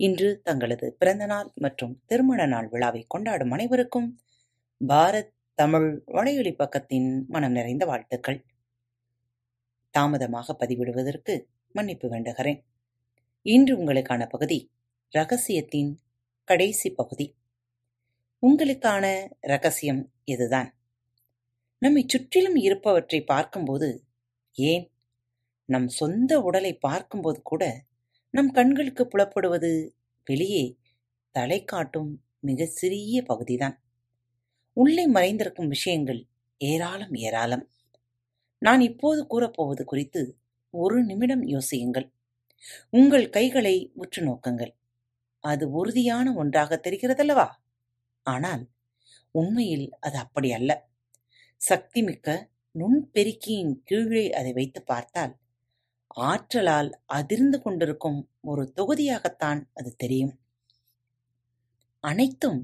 இன்று தங்களது பிறந்தநாள் மற்றும் திருமண நாள் விழாவை கொண்டாடும் அனைவருக்கும் பாரத் தமிழ் வலையொலி பக்கத்தின் மனம் நிறைந்த வாழ்த்துக்கள். தாமதமாக பதிவிடுவதற்கு மன்னிப்பு வேண்டுகிறேன். இன்று உங்களுக்கான பகுதி ரகசியத்தின் கடைசி பகுதி. உங்களுக்கான ரகசியம் இதுதான் நம்மை சுற்றிலும் இருப்பவற்றை பார்க்கும்போது ஏன்? நம் சொந்த உடலை பார்க்கும்போது கூட நம் கண்களுக்கு புலப்படுவது வெளியே தலை காட்டும் மிக சிறிய பகுதிதான். உள்ளே மறைந்திருக்கும் விஷயங்கள் ஏராளம் ஏராளம். நான் இப்போது கூறப்போவது குறித்து ஒரு நிமிடம் யோசியுங்கள். உங்கள் கைகளை உற்று நோக்குங்கள். அது உறுதியான ஒன்றாக தெரிகிறதல்லவா? ஆனால் உண்மையில் அது அப்படி அல்ல. சக்திமிக்க நுண்பெருக்கியின் கீழே அதை வைத்து பார்த்தால் ஆற்றலால் அதிர்ந்து கொண்டிருக்கும் ஒரு தொகுதியாகத்தான் அது தெரியும். அனைத்தும்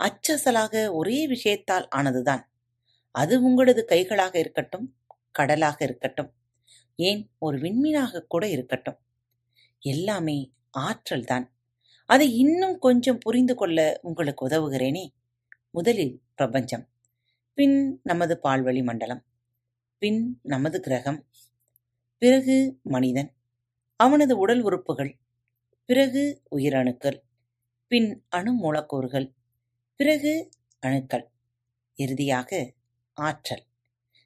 அச்சசலாக ஒரே விஷயத்தால் ஆனதுதான். அது உங்களது கைகளாக இருக்கட்டும் கடலாக இருக்கட்டும் ஏன் ஒரு விண்மீனாக கூட இருக்கட்டும். எல்லாமே ஆற்றல் தான் அதை இன்னும் கொஞ்சம் புரிந்து கொள்ள உங்களுக்கு உதவுகிறேனே. முதலில் பிரபஞ்சம் பின் நமது பால்வழி மண்டலம் பின் நமது கிரகம். பிறகு மனிதன். அவனது உடல் உறுப்புகள். பிறகு உயிரணுக்கள். பின் அணு மூலக்கூறுகள். பிறகு அணுக்கள். இறுதியாக ஆற்றல்.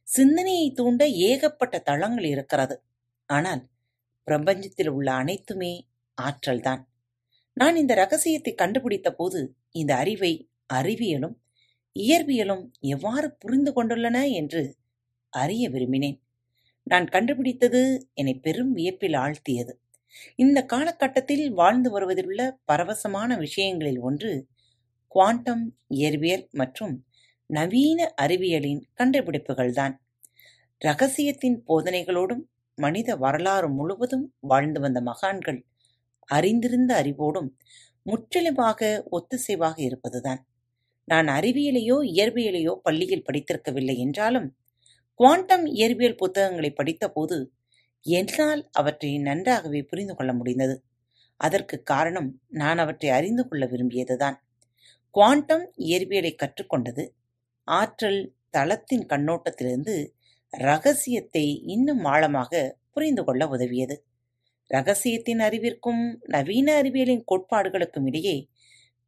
சிந்தனையை தூண்ட ஏகப்பட்ட தளங்கள் இருக்கிறது. ஆனால் பிரபஞ்சத்தில் உள்ள அனைத்துமே ஆற்றல்தான். நான் இந்த ரகசியத்தை கண்டுபிடித்த போது இந்த அறிவை அறிவியலும் இயற்பியலும் எவ்வாறு புரிந்து கொண்டுள்ளன என்று அறிய விரும்பினேன். நான் கண்டுபிடித்தது என்னை பெரும் வியப்பில் ஆழ்த்தியது. இந்த காலகட்டத்தில் வாழ்ந்து வருவதிலுள்ள பரவசமான விஷயங்களில் ஒன்று குவாண்டம் இயற்பியல் மற்றும் நவீன அறிவியலின் கண்டுபிடிப்புகள்தான். ரகசியத்தின் போதனைகளோடும் மனித வரலாறு முழுவதும் வாழ்ந்து வந்த மகான்கள் அறிந்திருந்த அறிவோடும் முற்றிலுமாக ஒத்துசைவாக இருப்பதுதான். நான் அறிவியலையோ இயற்பியலையோ பள்ளியில் படித்திருக்கவில்லை என்றாலும் குவாண்டம் இயற்பியல் புத்தகங்களை படித்தபோது என்னால் அவற்றை நன்றாகவே புரிந்து கொள்ள முடிந்தது. அதற்கு காரணம் நான் அவற்றை அறிந்து கொள்ள விரும்பியதுதான். குவாண்டம் இயற்பியலை கற்றுக்கொண்டது ஆற்றல் தளத்தின் கண்ணோட்டத்திலிருந்து ரகசியத்தை இன்னும் ஆழமாக புரிந்து கொள்ள உதவியது. ரகசியத்தின் அறிவிற்கும் நவீன அறிவியலின் கோட்பாடுகளுக்கும் இடையே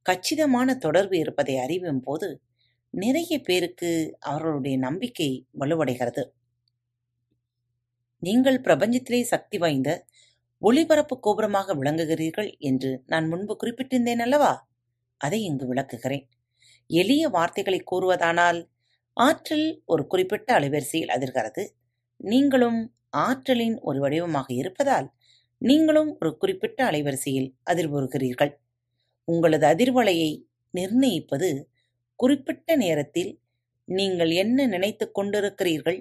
கச்சிதமான தொடர்பு இருப்பதை அறிவும் போது நிறைய பேருக்கு அவர்களுடைய நம்பிக்கை வலுவடைகிறது. நீங்கள் பிரபஞ்சத்திலே சக்தி வாய்ந்த ஒளிபரப்பு கோபுரமாக விளங்குகிறீர்கள் என்று நான் முன்பு குறிப்பிட்டிருந்தேன் அல்லவா? அதை இங்கு விளக்குகிறேன். எளிய வார்த்தைகளை கூறுவதானால் ஆற்றல் ஒரு குறிப்பிட்ட அலைவரிசையில் அதிர்கிறது. நீங்களும் ஆற்றலின் ஒரு வடிவமாக இருப்பதால் நீங்களும் ஒரு குறிப்பிட்ட அலைவரிசையில் அதிர்வுறுகிறீர்கள் உங்களது அதிர்வலையை நிர்ணயிப்பது குறிப்பிட்ட நேரத்தில் நீங்கள் என்ன நினைத்துக் கொண்டிருக்கிறீர்கள்?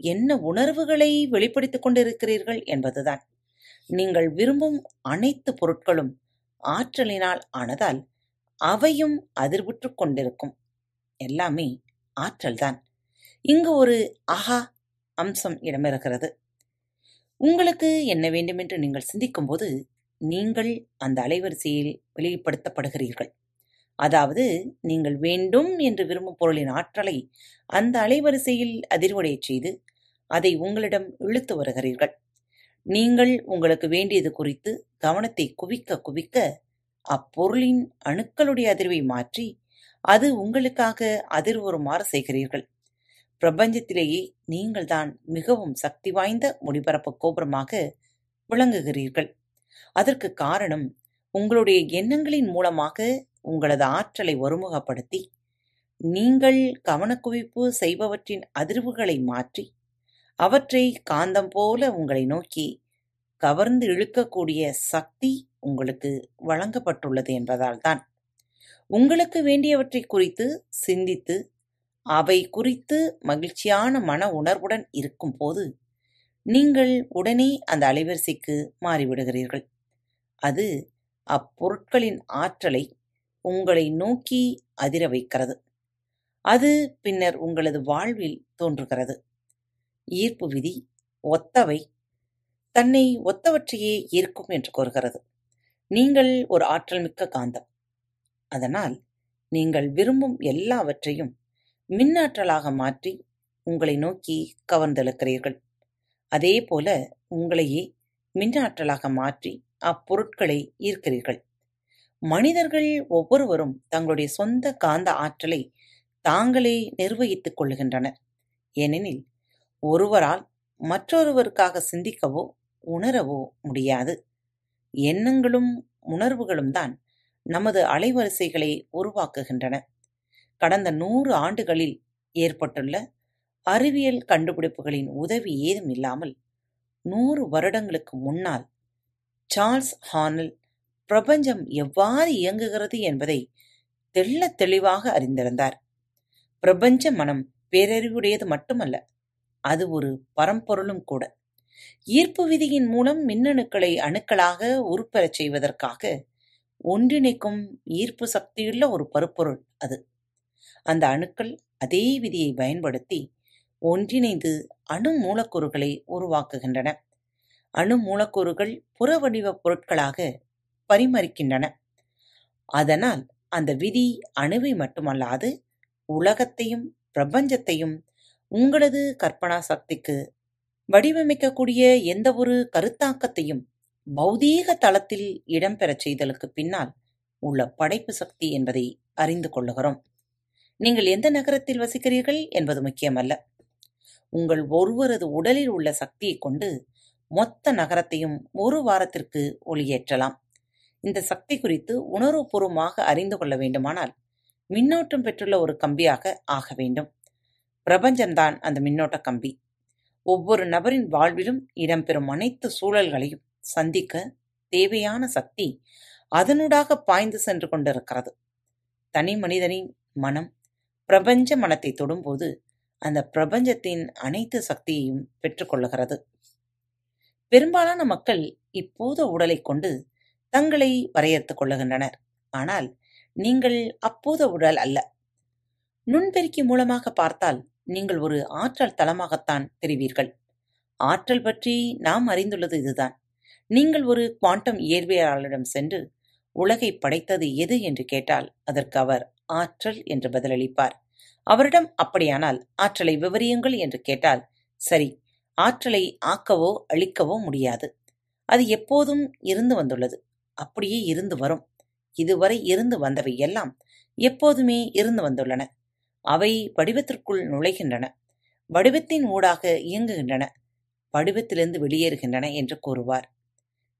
என்ன உணர்வுகளை வெளிப்படுத்திக் கொண்டிருக்கிறீர்கள் என்பதுதான். நீங்கள் விரும்பும் அனைத்து பொருட்களும் ஆற்றலினால் ஆனதால் அவையும் அதிர்வுற்றுக் கொண்டிருக்கும். எல்லாமே ஆற்றல்தான். இங்கு ஒரு அஹா அம்சம் இடம்பெறுகிறது. உங்களுக்கு என்ன வேண்டும் என்று நீங்கள் சிந்திக்கும்போது நீங்கள் அந்த அலைவரிசையில் வெளிப்படுத்தப்படுகிறீர்கள். அதாவது நீங்கள் வேண்டும் என்று விரும்பும் பொருளின் ஆற்றலை அந்த அலைவரிசையில் அதிர்வடையச் செய்து அதை உங்களிடம் இழுத்து வருகிறீர்கள். நீங்கள் உங்களுக்கு வேண்டியது குறித்து கவனத்தை குவிக்க குவிக்க அப்பொருளின் அணுக்களுடைய அதிர்வை மாற்றி அது உங்களுக்காக அதிர்வுறுமாறு செய்கிறீர்கள். பிரபஞ்சத்திலேயே நீங்கள்தான் மிகவும் சக்தி வாய்ந்த ஒளிபரப்பு கோபுரமாக விளங்குகிறீர்கள். அதற்கு காரணம் உங்களுடைய எண்ணங்களின் மூலமாக உங்களது ஆற்றலை ஒருமுகப்படுத்தி நீங்கள் கவனக்குவிப்பு செய்பவற்றின் அதிர்வுகளை மாற்றி அவற்றை காந்தம் போல உங்களை நோக்கி கவர்ந்து இழுக்கக்கூடிய சக்தி உங்களுக்கு வழங்கப்பட்டுள்ளது என்பதால்தான் உங்களுக்கு வேண்டியவற்றை குறித்து சிந்தித்து அவை குறித்து மகிழ்ச்சியான மன உணர்வுடன் இருக்கும்போது நீங்கள் உடனே அந்த அலைவரிசைக்கு மாறிவிடுகிறீர்கள். அது அப்பொருட்களின் ஆற்றலை உங்களை நோக்கி அதிர வைக்கிறது. அது பின்னர் உங்களது வாழ்வில் தோன்றுகிறது. ஈர்ப்பு விதி ஒத்தவை தன்னை ஒத்தவற்றையே ஈர்க்கும் என்று கூறுகிறது. நீங்கள் ஒரு ஆற்றல் மிக்க காந்தம். அதனால் நீங்கள் விரும்பும் எல்லாவற்றையும் மின்னாற்றலாக மாற்றி உங்களை நோக்கி கவர்ந்தெழுக்கிறீர்கள். அதே போல உங்களையே மின்னாற்றலாக மாற்றி அப்பொருட்களை ஈர்க்கிறீர்கள். மனிதர்கள் ஒவ்வொருவரும் தங்களுடைய சொந்த காந்த ஆற்றலை தாங்களே நிர்வகித்துக் கொள்கின்றனர். ஏனெனில் ஒருவரால் மற்றொருவருக்காக சிந்திக்கவோ உணரவோ முடியாது. எண்ணங்களும் உணர்வுகளும் தான் நமது அலைவரிசைகளை உருவாக்குகின்றன. கடந்த நூறு ஆண்டுகளில் ஏற்பட்டுள்ள அறிவியல் கண்டுபிடிப்புகளின் உதவி ஏதும் இல்லாமல் நூறு வருடங்களுக்கு முன்னால் சார்ல்ஸ் ஹார்னல் பிரபஞ்சம் எவ்வாறு இயங்குகிறது என்பதை தெள்ளத் தெளிவாக அறிந்திருந்தார். பிரபஞ்ச மனம் பேரறிவுடையது மட்டுமல்ல அது ஒரு பரம்பொருளும் கூட. ஈர்ப்பு விதியின் மூலம் மின்னணுக்களை அணுக்களாக உருப்பெறச் செய்வதற்காக ஒன்றிணைக்கும் ஈர்ப்பு சக்தியுள்ள ஒரு பருப்பொருள் அது. அந்த அணுக்கள் அதே விதியை பயன்படுத்தி ஒன்றிணைந்து அணு மூலக்கூறுகளை உருவாக்குகின்றன. அணு மூலக்கூறுகள் புற வடிவ பொருட்களாக பரிமறிக்கின்றன. அதனால் அந்த விதி அணுவை மட்டுமல்லாது உலகத்தையும் பிரபஞ்சத்தையும் உங்களது கற்பனா சக்திக்கு வடிவமைக்கக்கூடிய எந்த ஒரு கருத்தாக்கத்தையும் பௌதீக தளத்தில் இடம்பெறச் செய்தலுக்கு பின்னால் உள்ள படைப்பு சக்தி என்பதை அறிந்து கொள்ளுகிறோம். நீங்கள் எந்த நகரத்தில் வசிக்கிறீர்கள் என்பது முக்கியமல்ல. உங்கள் ஒருவரது உடலில் உள்ள சக்தியை கொண்டு மொத்த நகரத்தையும் ஒரு வாரத்திற்கு ஒளியேற்றலாம். இந்த சக்தி குறித்து உணர்வுபூர்வமாக அறிந்து கொள்ள வேண்டுமானால் மின்னோட்டம் பெற்றுள்ள ஒரு கம்பியாக ஆக வேண்டும். பிரபஞ்சம்தான் அந்த மின்னோட்ட கம்பி. ஒவ்வொரு நபரின் வாழ்விலும் இடம்பெறும் அனைத்து சூழல்களையும் சந்திக்க தேவையான சக்தி அதனூடாக பாய்ந்து சென்று கொண்டிருக்கிறது. தனி மனிதனின் மனம் பிரபஞ்ச மனத்தை தொடும்போது அந்த பிரபஞ்சத்தின் அனைத்து சக்தியையும் பெற்றுக்கொள்ளுகிறது பெரும்பாலான மக்கள் இப்போத உடலை கொண்டு தங்களை வரையறுத்துக் கொள்ளுகின்றனர். ஆனால் நீங்கள் அப்போத உடல் அல்ல. நுண்பெருக்கி மூலமாக பார்த்தால் நீங்கள் ஒரு ஆற்றல் தளமாகத்தான் தெரிவீர்கள். ஆற்றல் பற்றி நாம் அறிந்துள்ளது இதுதான். நீங்கள் ஒரு குவாண்டம் இயற்பியலாளரிடம் சென்று உலகை படைத்தது எது? என்று கேட்டால் அதற்கு அவர் ஆற்றல் என்று பதிலளிப்பார். அவரிடம் அப்படியானால் ஆற்றலை விவரியுங்கள் என்று கேட்டால் சரி ஆற்றலை ஆக்கவோ அழிக்கவோ முடியாது. அது எப்போதும் இருந்து வந்துள்ளது. அப்படியே இருந்து வரும். இதுவரை இருந்து வந்தவை எல்லாம் எப்போதுமே இருந்து வந்துள்ளன. அவை வடிவத்திற்குள் நுழைகின்றன. வடிவத்தின் ஊடாக இயங்குகின்றன. வடிவத்திலிருந்து வெளியேறுகின்றன என்று கூறுவார்.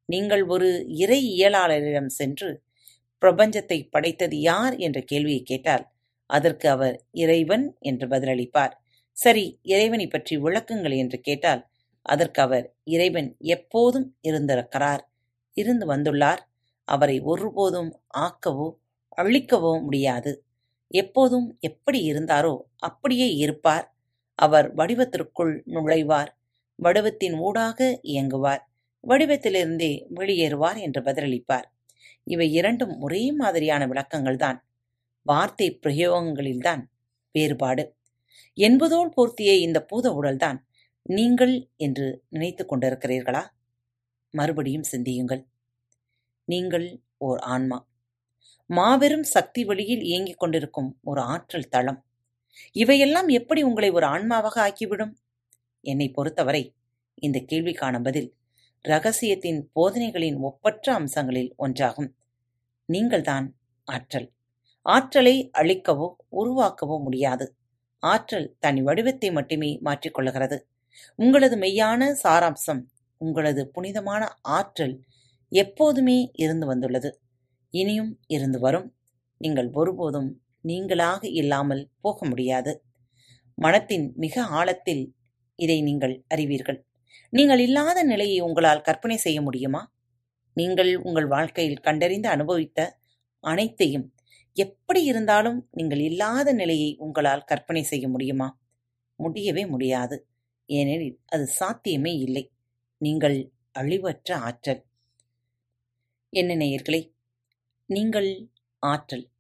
நீங்கள் ஒரு இறை இயலாளரிடம் சென்று பிரபஞ்சத்தை படைத்தது யார் என்ற கேள்வியை கேட்டால் அதற்கு அவர் இறைவன் என்று பதிலளிப்பார். சரி இறைவனை பற்றி விளக்குங்கள் என்று கேட்டால் அதற்கு அவர் இறைவன் எப்போதும் இருந்திருக்கிறார். இருந்து வந்துள்ளார். அவரை ஒருபோதும் ஆக்கவோ அழிக்கவோ முடியாது. எப்போதும் எப்படி இருந்தாரோ அப்படியே இருப்பார். அவர் வடிவத்திற்குள் நுழைவார். வடிவத்தின் ஊடாக இயங்குவார். வடிவத்திலிருந்தே வெளியேறுவார் என்று பதிலளிப்பார். இவை இரண்டும் ஒரே மாதிரியான விளக்கங்கள்தான். வார்த்தை பிரயோகங்களில்தான் வேறுபாடு. என்பதோல் போர்த்திய இந்த பூத உடல்தான் நீங்கள் என்று நினைத்துக் கொண்டிருக்கிறீர்களா? மறுபடியும் சிந்தியுங்கள். நீங்கள் ஓர் ஆன்மா. மாபெரும் சக்தி வழியில் இயங்கிக் கொண்டிருக்கும் ஒரு ஆற்றல் தளம். இவையெல்லாம் எப்படி உங்களை ஒரு ஆன்மாவாக ஆக்கிவிடும்? என்னை பொறுத்தவரை இந்த கேள்விக்கான பதில் ரகசியத்தின் போதனைகளின் ஒப்பற்ற அம்சங்களில் ஒன்றாகும். நீங்கள்தான் ஆற்றல். ஆற்றலை அழிக்கவோ உருவாக்கவோ முடியாது. ஆற்றல் தனி வடிவத்தை மட்டுமே மாற்றிக்கொள்ளுகிறது உங்களது மெய்யான சாராம்சம் உங்களது புனிதமான ஆற்றல் எப்போதுமே இருந்து வந்துள்ளது. இனியும் இருந்து வரும். நீங்கள் ஒருபோதும் நீங்களாக இல்லாமல் போக முடியாது. மனத்தின் மிக ஆழத்தில் இதை நீங்கள் அறிவீர்கள். நீங்கள் இல்லாத நிலையை உங்களால் கற்பனை செய்ய முடியுமா? நீங்கள் உங்கள் வாழ்க்கையில் கண்டறிந்து அனுபவித்த அனைத்தையும் எப்படி இருந்தாலும் நீங்கள் இல்லாத நிலையை உங்களால் கற்பனை செய்ய முடியுமா? முடியவே முடியாது. ஏனெனில் அது சாத்தியமே இல்லை. நீங்கள் அழிவற்ற ஆற்றல். என்ன நேயர்களே நீங்கள் ஆற்றல்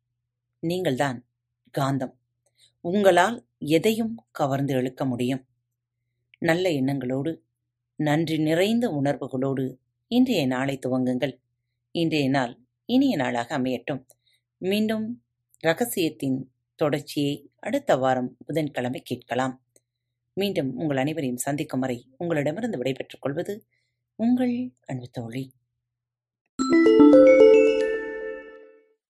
நீங்கள்தான் காந்தம். உங்களால் எதையும் கவர்ந்து இழுக்க முடியும். நல்ல எண்ணங்களோடு நன்றி நிறைந்த உணர்வுகளோடு இன்றைய நாளை துவங்குங்கள். இன்றைய நாள் இனிய நாளாக அமையட்டும். மீண்டும் ரகசியத்தின் தொடர்ச்சியை அடுத்த வாரம் புதன்கிழமை கேட்கலாம். மீண்டும் உங்கள் அனைவரையும் சந்திக்கும் வரை உங்களிடமிருந்து விடைபெற்றுக் கொள்வது உங்கள் அன்பு தோழி.